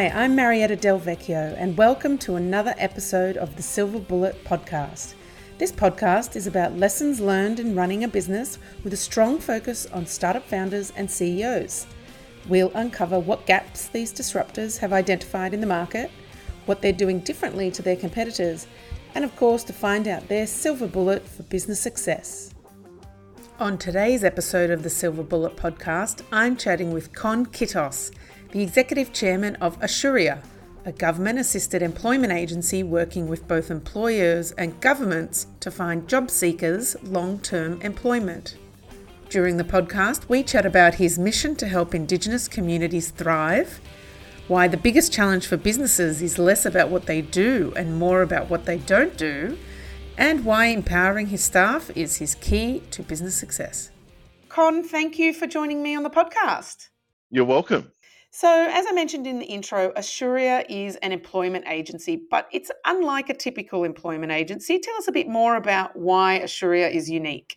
Hi, I'm Marietta Del Vecchio, and welcome to another episode of the Silver Bullet Podcast. This podcast is about lessons learned in running a business with a strong focus on startup founders and CEOs. We'll uncover what gaps these disruptors have identified in the market, what they're doing differently to their competitors, and of course, to find out their silver bullet for business success. On today's episode of the Silver Bullet podcast, I'm chatting with Con Kittos, the executive chairman of Asuria, a government assisted employment agency working with both employers and governments to find job seekers long term employment. During the podcast, we chat about his mission to help Indigenous communities thrive, why the biggest challenge for businesses is less about what they do and more about what they don't do, and why empowering his staff is his key to business success. Con, thank you for joining me on the podcast. You're welcome. So, as I mentioned in the intro, Asuria is an employment agency, but it's unlike a typical employment agency. Tell us a bit more about why Asuria is unique.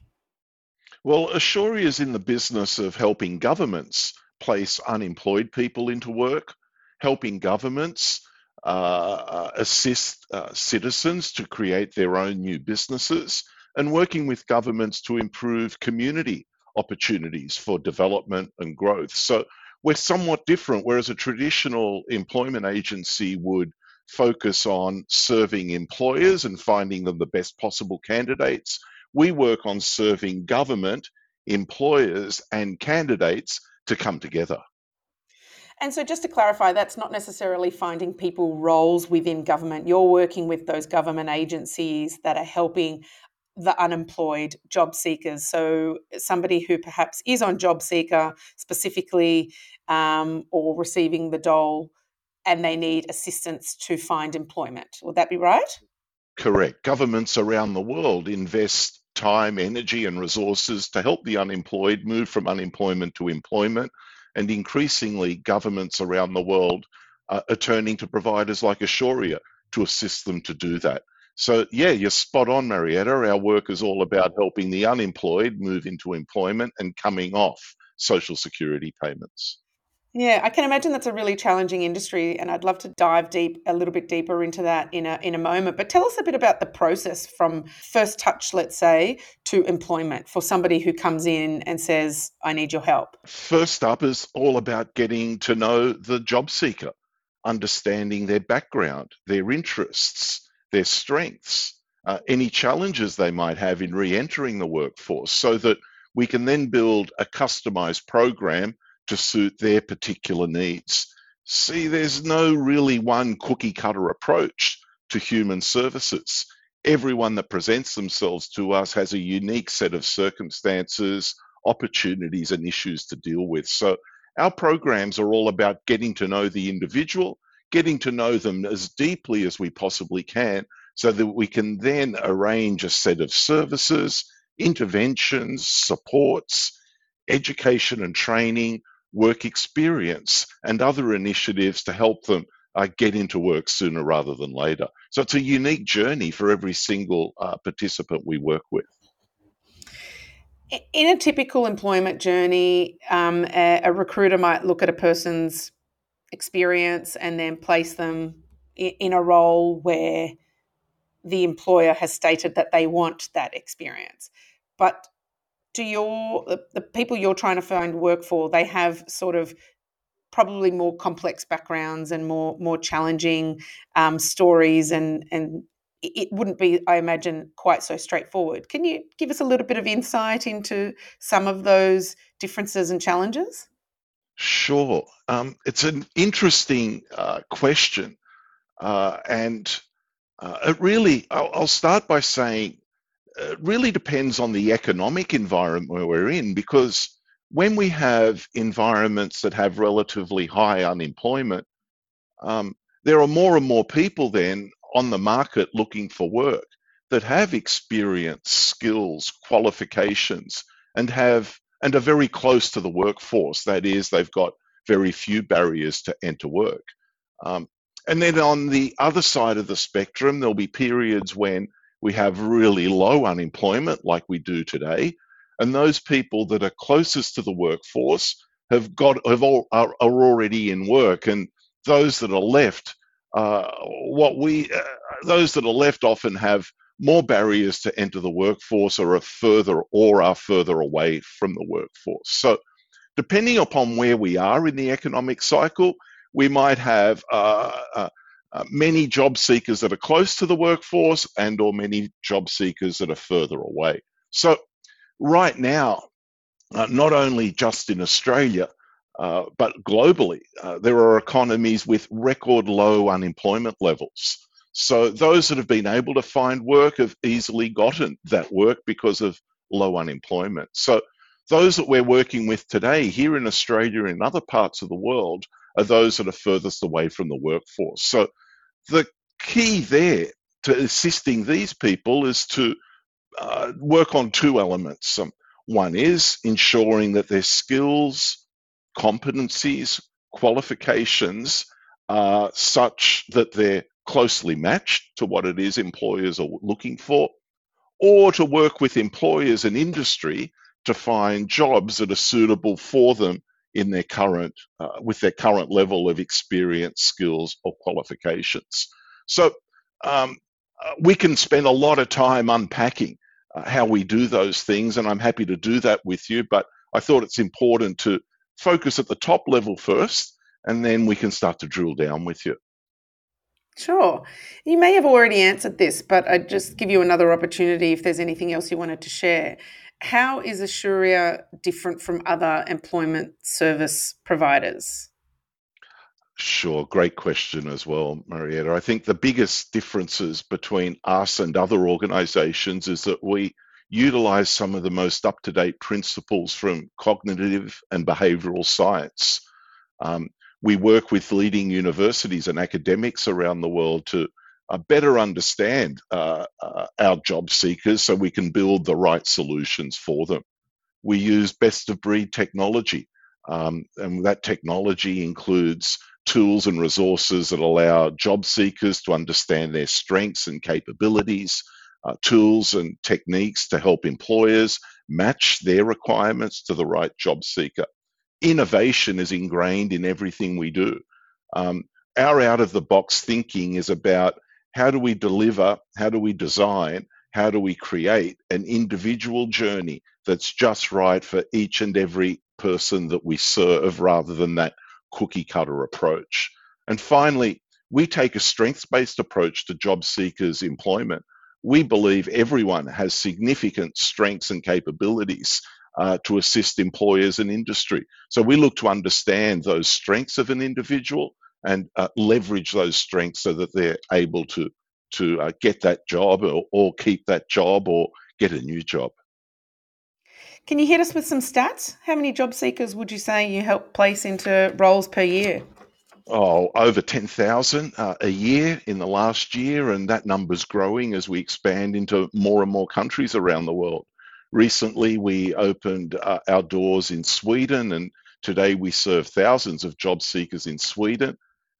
Well, Asuria is in the business of helping governments place unemployed people into work, helping governments uh, uh, assist uh, citizens to create their own new businesses, and working with governments to improve community opportunities for development and growth. So, we're somewhat different, whereas a traditional employment agency would focus on serving employers and finding them the best possible candidates. We work on serving government, employers, and candidates to come together. And so, just to clarify, that's not necessarily finding people roles within government. You're working with those government agencies that are helping the unemployed job seekers. So, somebody who perhaps is on job seeker specifically um, or receiving the dole and they need assistance to find employment. Would that be right? Correct. Governments around the world invest time, energy, and resources to help the unemployed move from unemployment to employment. And increasingly, governments around the world are turning to providers like Asuria to assist them to do that. So, yeah, you're spot on, Marietta. Our work is all about helping the unemployed move into employment and coming off social security payments. Yeah, I can imagine that's a really challenging industry, and I'd love to dive deep a little bit deeper into that in a in a moment. But tell us a bit about the process from first touch, let's say, to employment for somebody who comes in and says, "I need your help." First up is all about getting to know the job seeker, understanding their background, their interests, their strengths, uh, any challenges they might have in re-entering the workforce, so that we can then build a customized program to suit their particular needs. See, there's no really one cookie cutter approach to human services. Everyone that presents themselves to us has a unique set of circumstances, opportunities, and issues to deal with. So, our programs are all about getting to know the individual, getting to know them as deeply as we possibly can, so that we can then arrange a set of services, interventions, supports, education and training work experience and other initiatives to help them uh, get into work sooner rather than later. So it's a unique journey for every single uh, participant we work with. In a typical employment journey, um, a, a, recruiter might look at a person's experience and then place them in, a role where the employer has stated that they want that experience. But do your the, the people you're trying to find work for they have sort of probably more complex backgrounds and more more challenging um, stories and and it wouldn't be i imagine quite so straightforward can you give us a little bit of insight into some of those differences and challenges sure. Um, it's an interesting uh, question uh, and uh, it really I'll, I'll start by saying it really depends on the economic environment we're in because when we have environments that have relatively high unemployment, um, there are more and more people then on the market looking for work that have experience, skills, qualifications, and have and are very close to the workforce. That is, they've got very few barriers to enter work. Um, and then on the other side of the spectrum, there'll be periods when we have really low unemployment like we do today. And those people that are closest to the workforce have got have all, are, are already in work. And those that are left, uh, what we, uh, those that are left often have more barriers to enter the workforce or are further or are further away from the workforce. So, depending upon where we are in the economic cycle, we might have uh, uh, uh, many job seekers that are close to the workforce and or many job seekers that are further away. So, right now, uh, not only just in Australia, uh, but globally, there are economies with record low unemployment levels. So those that have been able to find work have easily gotten that work because of low unemployment. So those that we're working with today here in Australia and other parts of the world are those that are furthest away from the workforce. So the key there to assisting these people is to uh, work on two elements. Um, one is ensuring that their skills, competencies, qualifications are such that they're closely matched to what it is employers are looking for, or to work with employers and industry to find jobs that are suitable for them in their current uh, with their current level of experience, skills, or qualifications. So um, uh, we can spend a lot of time unpacking uh, how we do those things, and I'm happy to do that with you. But I thought it's important to focus at the top level first, and then we can start to drill down with you. Sure. You may have already answered this, but I'd just give you another opportunity if there's anything else you wanted to share. How is Asuria different from other employment service providers? Sure, great question as well, Marietta. I think the biggest differences between us and other organizations is that we utilize some of the most up to date principles from cognitive and behavioral science. Um, we work with leading universities and academics around the world to uh, better understand uh, uh, our job seekers so we can build the right solutions for them. We use best of breed technology, um, and that technology includes tools and resources that allow job seekers to understand their strengths and capabilities, uh, tools and techniques to help employers match their requirements to the right job seeker innovation is ingrained in everything we do. Um, our out of the box thinking is about how do we deliver, how do we design, how do we create an individual journey that's just right for each and every person that we serve rather than that cookie cutter approach. And finally, we take a strengths based approach to job seekers' employment. We believe everyone has significant strengths and capabilities uh, to assist employers and industry. So we look to understand those strengths of an individual and uh, leverage those strengths so that they're able to to uh, get that job or, or keep that job or get a new job. Can you hit us with some stats? How many job seekers would you say you help place into roles per year? Oh, over 10,000 uh, a year in the last year, and that number's growing as we expand into more and more countries around the world. Recently, we opened uh, our doors in Sweden, and today we serve thousands of job seekers in Sweden.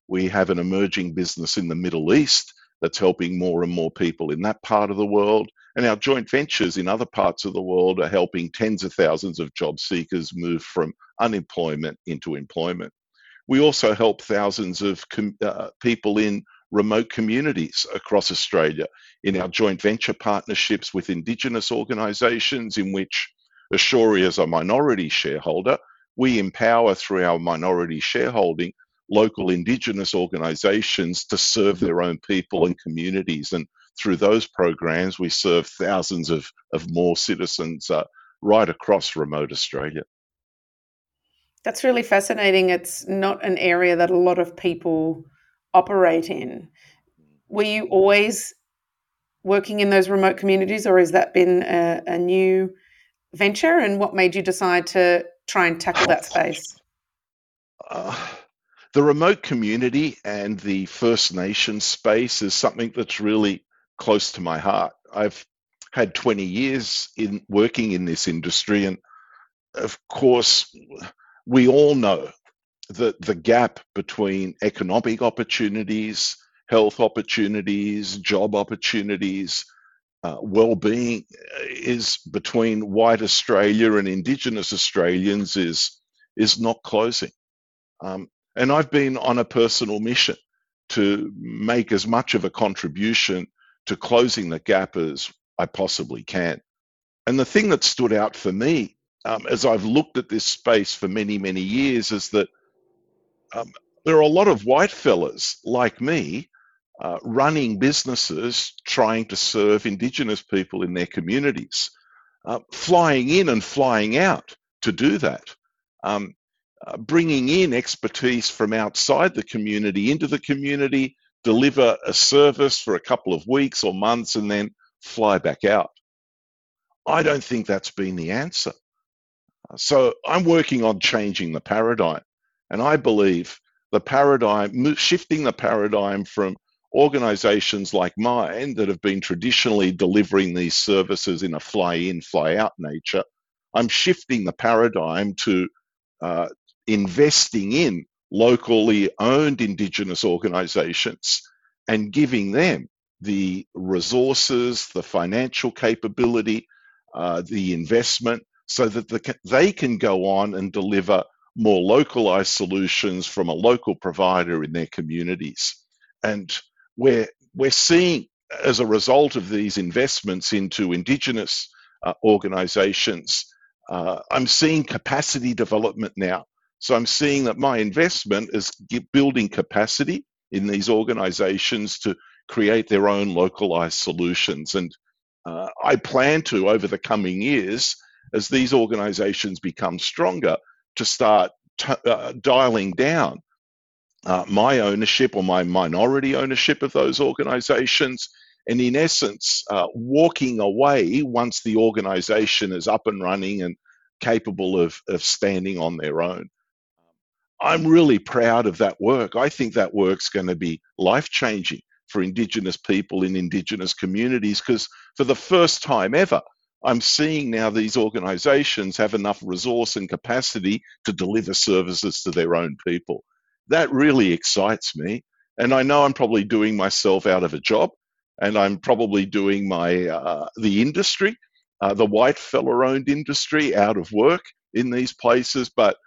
We have an emerging business in the Middle East that's helping more and more people in that part of the world. And our joint ventures in other parts of the world are helping tens of thousands of job seekers move from unemployment into employment. We also help thousands of com- uh, people in remote communities across Australia in our joint venture partnerships with Indigenous organisations, in which Asuria is a minority shareholder. We empower through our minority shareholding local Indigenous organisations to serve their own people and communities. And through those programs, we serve thousands of, of more citizens uh, right across remote Australia. That's really fascinating. It's not an area that a lot of people operate in. Were you always working in those remote communities, or has that been a, a new venture? And what made you decide to try and tackle that space? Uh, the remote community and the First Nation space is something that's really close to my heart. I've had 20 years in working in this industry, and of course, we all know that the gap between economic opportunities health opportunities, job opportunities, uh, well-being uh, is between white Australia and Indigenous Australians is is not closing. Um, And I've been on a personal mission to make as much of a contribution to closing the gap as I possibly can. And the thing that stood out for me um, as I've looked at this space for many, many years is that um, there are a lot of white fellas like me uh, running businesses trying to serve Indigenous people in their communities, uh, flying in and flying out to do that. Um, uh, bringing in expertise from outside the community into the community, deliver a service for a couple of weeks or months, and then fly back out. I don't think that's been the answer. So I'm working on changing the paradigm. And I believe the paradigm, shifting the paradigm from organizations like mine that have been traditionally delivering these services in a fly in, fly out nature, I'm shifting the paradigm to uh, investing in locally owned Indigenous organizations and giving them the resources, the financial capability, uh, the investment, so that the, they can go on and deliver more localized solutions from a local provider in their communities. And we're, we're seeing, as a result of these investments into Indigenous uh, organizations, uh, I'm seeing capacity development now. So I'm seeing that my investment is building capacity in these organizations to create their own localized solutions. And uh, I plan to, over the coming years, as these organizations become stronger, to start t- uh, dialing down uh, my ownership or my minority ownership of those organizations. And in essence, uh, walking away once the organization is up and running and capable of, of standing on their own. I'm really proud of that work. I think that work's going to be life changing for Indigenous people in Indigenous communities because for the first time ever, I'm seeing now these organizations have enough resource and capacity to deliver services to their own people. That really excites me. And I know I'm probably doing myself out of a job and I'm probably doing my uh, the industry, uh, the white fella owned industry out of work in these places. But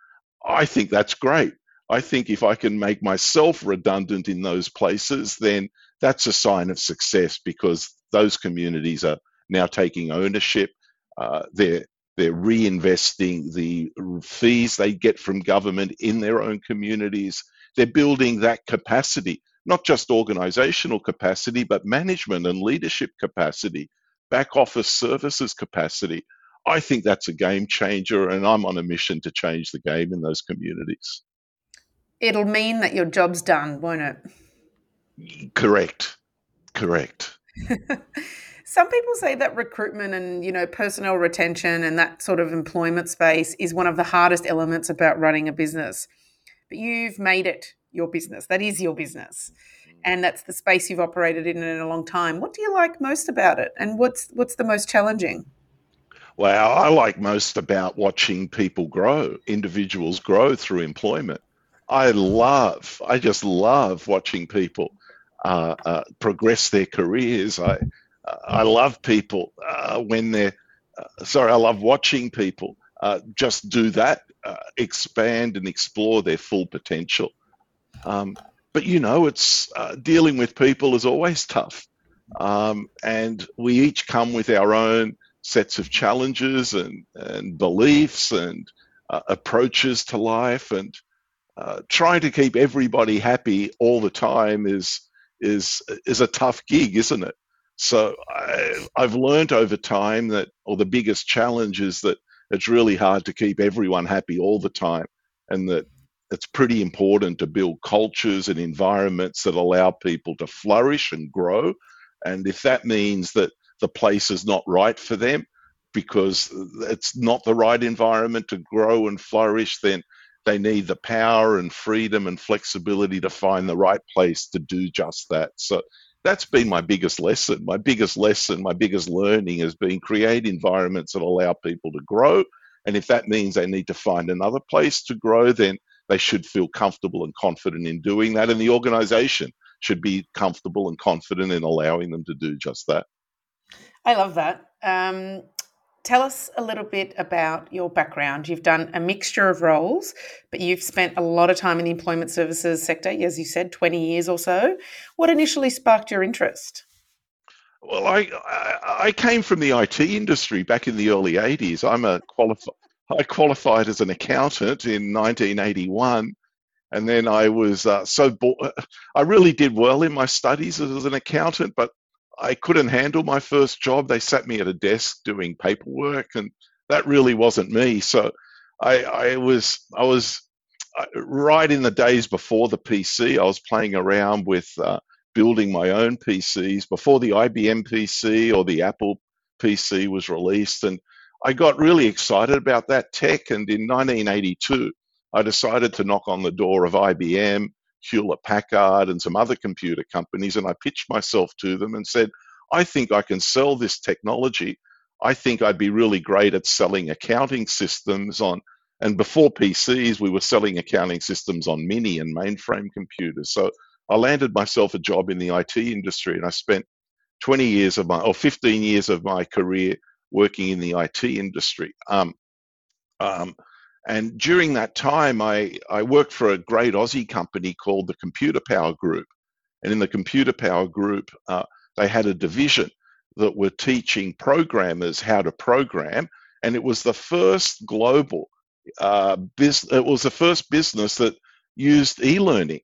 I think that's great. I think if I can make myself redundant in those places, then that's a sign of success because those communities are now taking ownership. Uh, they're they're reinvesting the fees they get from government in their own communities. They're building that capacity, not just organizational capacity, but management and leadership capacity, back office services capacity. I think that's a game changer, and I'm on a mission to change the game in those communities. It'll mean that your job's done, won't it? Correct. Correct. Some people say that recruitment and you know personnel retention and that sort of employment space is one of the hardest elements about running a business. But you've made it your business. That is your business. And that's the space you've operated in in a long time. What do you like most about it? And what's what's the most challenging? Well, I like most about watching people grow, individuals grow through employment. I love, I just love watching people uh, uh, progress their careers. I I love people uh, when they're uh, sorry. I love watching people uh, just do that, uh, expand and explore their full potential. Um, but you know, it's uh, dealing with people is always tough, um, and we each come with our own sets of challenges and and beliefs and uh, approaches to life, and trying to keep everybody happy all the time is is is a tough gig, isn't it? So I, I've learned over time that, or the biggest challenge is that it's really hard to keep everyone happy all the time, and that it's pretty important to build cultures and environments that allow people to flourish and grow. And if that means that the place is not right for them because it's not the right environment to grow and flourish, then they need the power and freedom and flexibility to find the right place to do just that. So that's been my biggest lesson. My biggest lesson, my biggest learning has been create environments that allow people to grow. And if that means they need to find another place to grow, then they should feel comfortable and confident in doing that. And the organization should be comfortable and confident in allowing them to do just that. I love that. Um, tell us a little bit about your background. You've done a mixture of roles, but you've spent a lot of time in the employment services sector, as you said, 20 years or so. What initially sparked your interest? Well, I, I came from the IT industry back in the early 80s. I'm a qualified, I qualified as an accountant in 1981. And then I was uh, so bored. I really did well in my studies as an accountant, but I couldn't handle my first job. They sat me at a desk doing paperwork, and that really wasn't me. So I, I was I was uh, right in the days before the PC. I was playing around with uh, building my own PCs before the IBM PC or the Apple PC was released, and I got really excited about that tech. And in 1982, I decided to knock on the door of IBM Hewlett Packard and some other computer companies, and I pitched myself to them and said, I think I can sell this technology. I think I'd be really great at selling accounting systems on, and before PCs, we were selling accounting systems on mini and mainframe computers. So I landed myself a job in the IT industry, and I spent 20 years of my, or 15 years of my career working in the IT industry. Um, um, and during that time, I, I worked for a great Aussie company called the Computer Power Group. And in the Computer Power Group, uh, they had a division that were teaching programmers how to program. And it was the first global uh, business, it was the first business that used e learning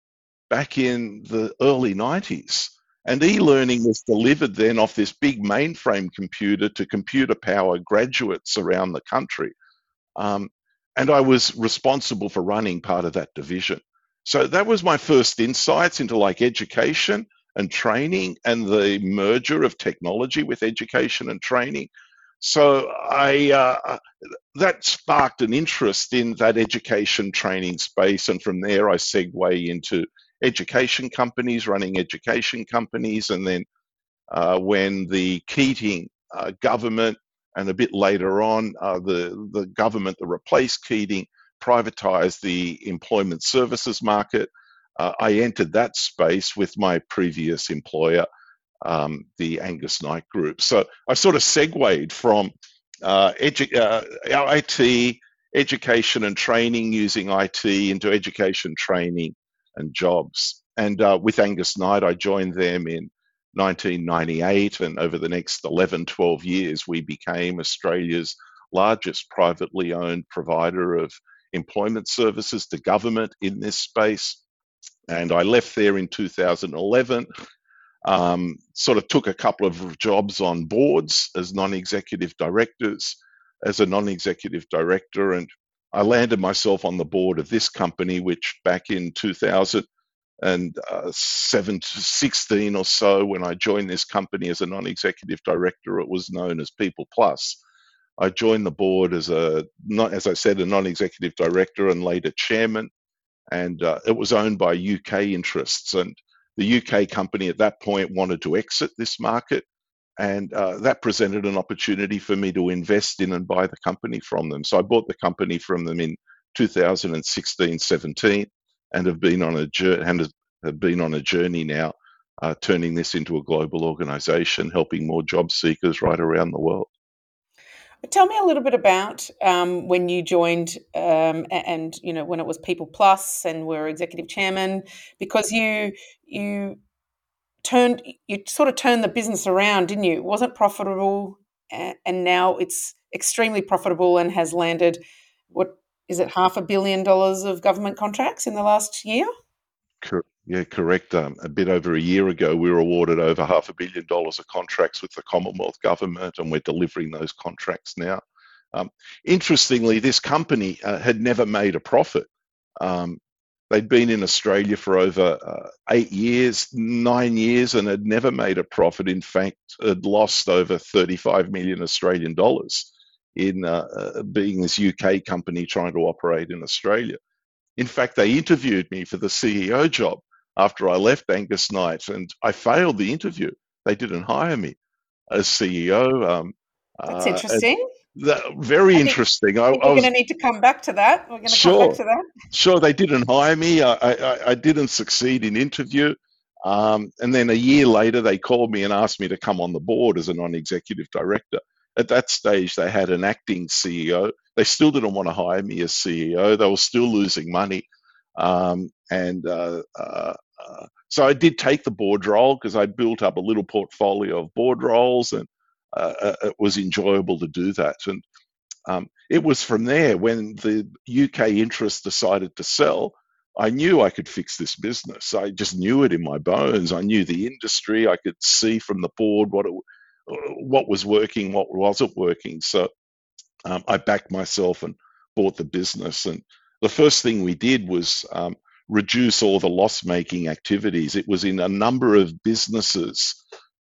back in the early 90s. And e learning was delivered then off this big mainframe computer to computer power graduates around the country. Um, and I was responsible for running part of that division. So that was my first insights into like education and training and the merger of technology with education and training. So I uh, that sparked an interest in that education training space, and from there I segue into education companies, running education companies, and then uh, when the Keating uh, government and a bit later on, uh, the, the government that replaced Keating privatized the employment services market. Uh, I entered that space with my previous employer, um, the Angus Knight Group. So I sort of segued from uh, edu- uh, IT, education and training using IT into education, training, and jobs. And uh, with Angus Knight, I joined them in 1998, and over the next 11, 12 years, we became Australia's largest privately owned provider of employment services to government in this space. And I left there in 2011. Um, sort of took a couple of jobs on boards as non executive directors, as a non executive director, and I landed myself on the board of this company, which back in 2000 and uh, 16 or so when I joined this company as a non-executive director. It was known as People Plus. I joined the board as a, not, as I said, a non-executive director and later chairman, and uh, it was owned by UK interests. And the UK company at that point wanted to exit this market, and uh, that presented an opportunity for me to invest in and buy the company from them. So I bought the company from them in 2016-17 and have been on a journey and have been on a journey now, uh, turning this into a global organization, helping more job seekers right around the world. Tell me a little bit about um, when you joined, um, and you know when it was People Plus, and were executive chairman, because you you turned you sort of turned the business around, didn't you? It wasn't profitable, and now it's extremely profitable and has landed what is it half a billion dollars of government contracts in the last year? Yeah, correct. Um, a bit over a year ago, we were awarded over half a billion dollars of contracts with the Commonwealth government, and we're delivering those contracts now. Um, interestingly, this company uh, had never made a profit. Um, they'd been in Australia for over uh, eight years, nine years, and had never made a profit. In fact, had lost over 35 million Australian dollars in uh, uh being this UK company trying to operate in Australia. In fact, they interviewed me for the CEO job after I left Angus Knight, and I failed the interview. They didn't hire me as CEO. Um, That's uh, interesting. That, very I interesting. I, I, we're going to need to come back to that. We're going to sure, come back to that. Sure, they didn't hire me. I, I, I didn't succeed in interview. Um, and then a year later, they called me and asked me to come on the board as a non-executive director. At that stage, they had an acting CEO. They still didn't want to hire me as CEO. They were still losing money. Um, and uh, uh, uh, so I did take the board role because I built up a little portfolio of board roles, and uh, uh, it was enjoyable to do that. And um, it was from there when the UK interest decided to sell. I knew I could fix this business. I just knew it in my bones. I knew the industry. I could see from the board what it, what was working, what wasn't working. So um, I backed myself and bought the business. And the first thing we did was um, reduce all the loss making activities. It was in a number of businesses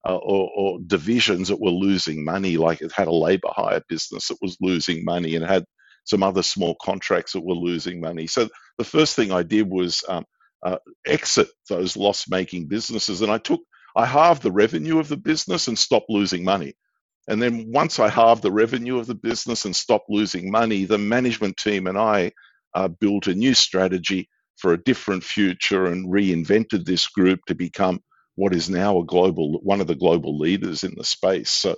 uh, or, or, divisions that were losing money, like it had a labor hire business that was losing money and had some other small contracts that were losing money. So the first thing I did was um, uh, exit those loss making businesses. And I took, I halved the revenue of the business and stopped losing money. And then once I halved the revenue of the business and stopped losing money, the management team and I uh, built a new strategy for a different future and reinvented this group to become what is now a global one of the global leaders in the space. So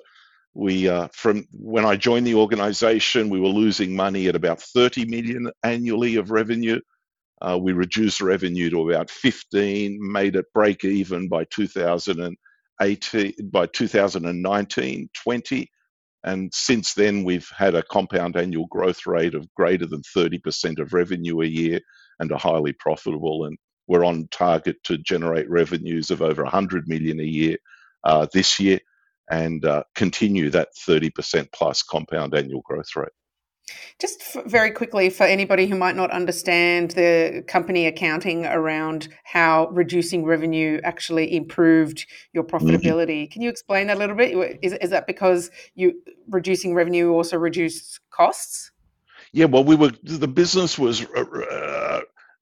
we uh, from when I joined the organization, we were losing money at about 30 million annually of revenue. Uh, we reduced revenue to about 15, made it break even by 2018, by 2019, 20. And since then, we've had a compound annual growth rate of greater than 30% of revenue a year and are highly profitable. And we're on target to generate revenues of over 100 million a year uh, this year and uh, continue that 30% plus compound annual growth rate. Just very quickly, for anybody who might not understand the company accounting around how reducing revenue actually improved your mm-hmm. profitability, mm-hmm. can you explain that a little bit? Is, is that because you reducing revenue also reduced costs? Yeah, well, we were the business was uh, uh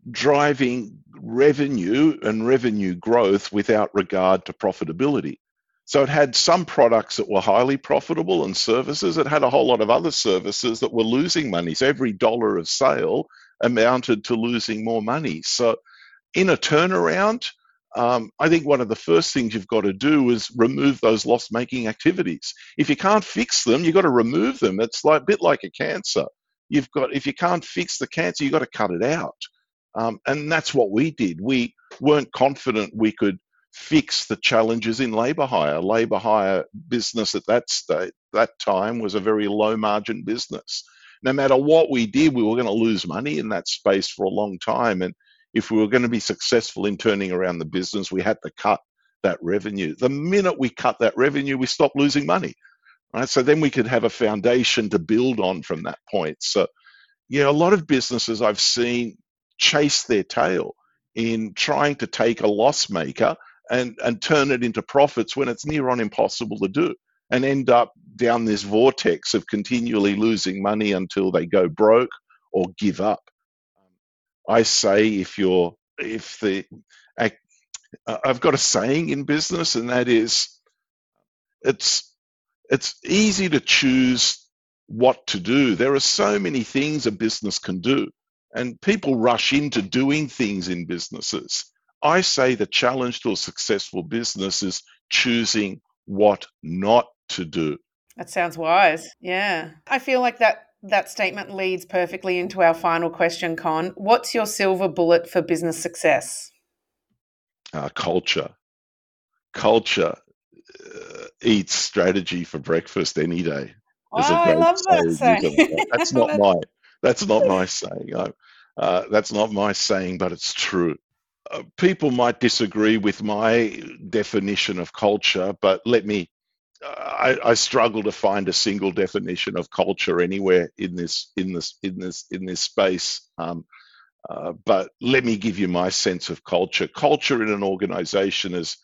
driving revenue and revenue growth without regard to profitability. So it had some products that were highly profitable and services. It had a whole lot of other services that were losing money. So every dollar of sale amounted to losing more money. So in a turnaround, um, I think one of the first things you've got to do is remove those loss making activities. If you can't fix them, you've got to remove them. It's like a bit like a cancer. You've got, if you can't fix the cancer, you've got to cut it out. Um, and that's what we did. We weren't confident we could fix the challenges in labour hire. Labour hire business at that state, that time was a very low margin business. No matter what we did, we were going to lose money in that space for a long time. And if we were going to be successful in turning around the business, we had to cut that revenue. The minute we cut that revenue, we stopped losing money. Right. So then we could have a foundation to build on from that point. So, you know, a lot of businesses I've seen chase their tail in trying to take a loss maker and, and turn it into profits when it's near on impossible to do and end up down this vortex of continually losing money until they go broke or give up. I say if you're if the I've got a saying in business and that is it's it's easy to choose what to do. There are so many things a business can do. And people rush into doing things in businesses. I say the challenge to a successful business is choosing what not to do. That sounds wise. Yeah. I feel like that that statement leads perfectly into our final question, Con. What's your silver bullet for business success? Uh, culture. Culture uh, eats strategy for breakfast any day. Oh, I love that saying. That's not my that's not my saying. I, uh, that's not my saying, but it's true. Uh, people might disagree with my definition of culture, but let me. Uh, I, I, struggle to find a single definition of culture anywhere in this in this in this in this space. Um, uh, but let me give you my sense of culture. Culture in an organization is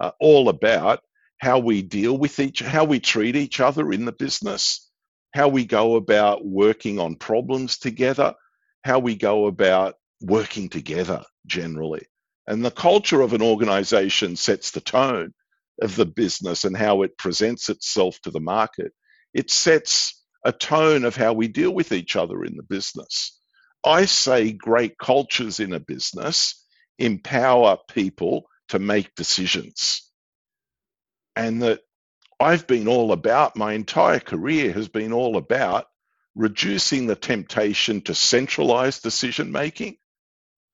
uh, all about how we deal with each, how we treat each other in the business, how we go about working on problems together, how we go about working together generally. And the culture of an organization sets the tone of the business and how it presents itself to the market. It sets a tone of how we deal with each other in the business. I say great cultures in a business empower people to make decisions. And that I've been all about, my entire career has been all about reducing the temptation to centralize decision making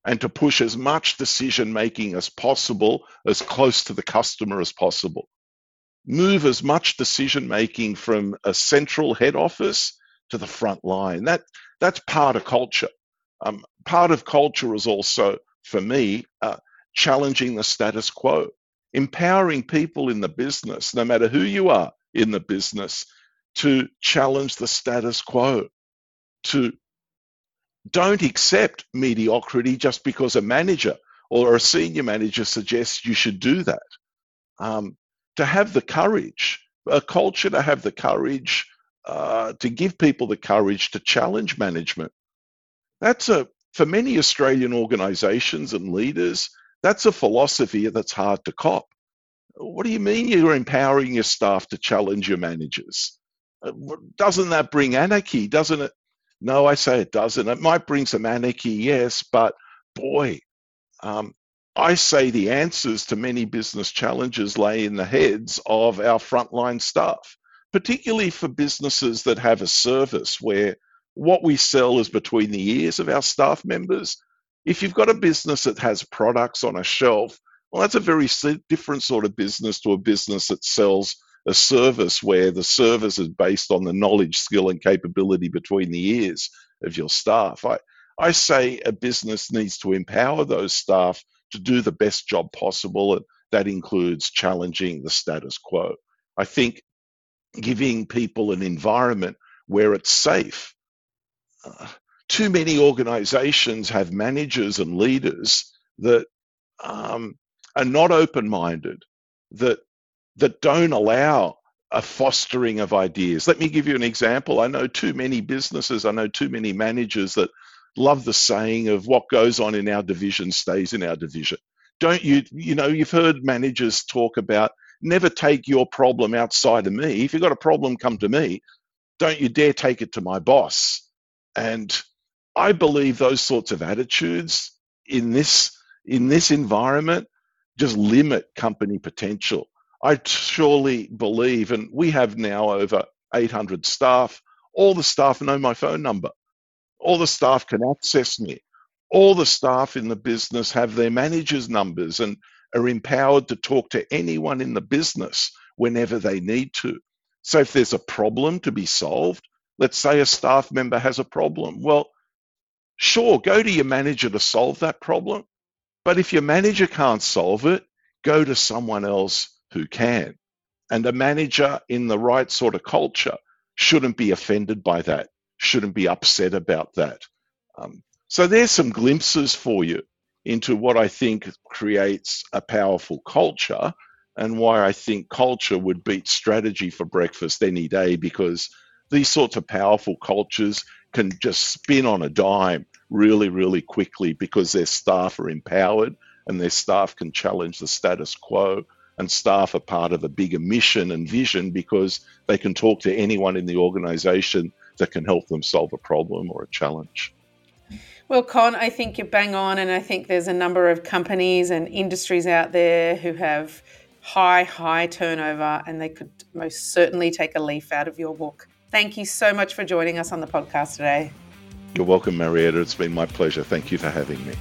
and to push as much decision making as possible as close to the customer as possible. Move as much decision making from a central head office to the front line. That that's part of culture. Um, part of culture is also, for me, uh, challenging the status quo, empowering people in the business, no matter who you are in the business, to challenge the status quo, to don't accept mediocrity just because a manager or a senior manager suggests you should do that. Um, to have the courage, a culture to have the courage uh, to give people the courage to challenge management. That's a, for many Australian organisations and leaders, that's a philosophy that's hard to cop. What do you mean you're empowering your staff to challenge your managers? Uh, doesn't that bring anarchy? Doesn't it? No, I say it doesn't. It might bring some anarchy, yes, but boy, um, I say the answers to many business challenges lay in the heads of our frontline staff, particularly for businesses that have a service where what we sell is between the ears of our staff members. If you've got a business that has products on a shelf, well, that's a very different sort of business to a business that sells a service where the service is based on the knowledge, skill, and capability between the ears of your staff. I, I say a business needs to empower those staff to do the best job possible, and that includes challenging the status quo. I think giving people an environment where it's safe. Uh, too many organizations have managers and leaders that um, are not open minded, that that don't allow a fostering of ideas. Let me give you an example. I know too many businesses, I know too many managers that love the saying of what goes on in our division stays in our division. Don't you, you know, you've heard managers talk about never take your problem outside of me. If you've got a problem, come to me. Don't you dare take it to my boss. And I believe those sorts of attitudes in this in this environment just limit company potential. I surely believe, and we have now over 800 staff. All the staff know my phone number. All the staff can access me. All the staff in the business have their managers' numbers and are empowered to talk to anyone in the business whenever they need to. So if there's a problem to be solved, let's say a staff member has a problem. Well, sure, go to your manager to solve that problem. But if your manager can't solve it, go to someone else who can. And a manager in the right sort of culture shouldn't be offended by that, shouldn't be upset about that. Um, so there's some glimpses for you into what I think creates a powerful culture and why I think culture would beat strategy for breakfast any day because these sorts of powerful cultures can just spin on a dime really, really quickly because their staff are empowered and their staff can challenge the status quo and staff are part of a bigger mission and vision because they can talk to anyone in the organization that can help them solve a problem or a challenge. Well, Con, I think you're bang on, and I think there's a number of companies and industries out there who have high, high turnover, and they could most certainly take a leaf out of your book. Thank you so much for joining us on the podcast today. You're welcome, Marietta. It's been my pleasure. Thank you for having me.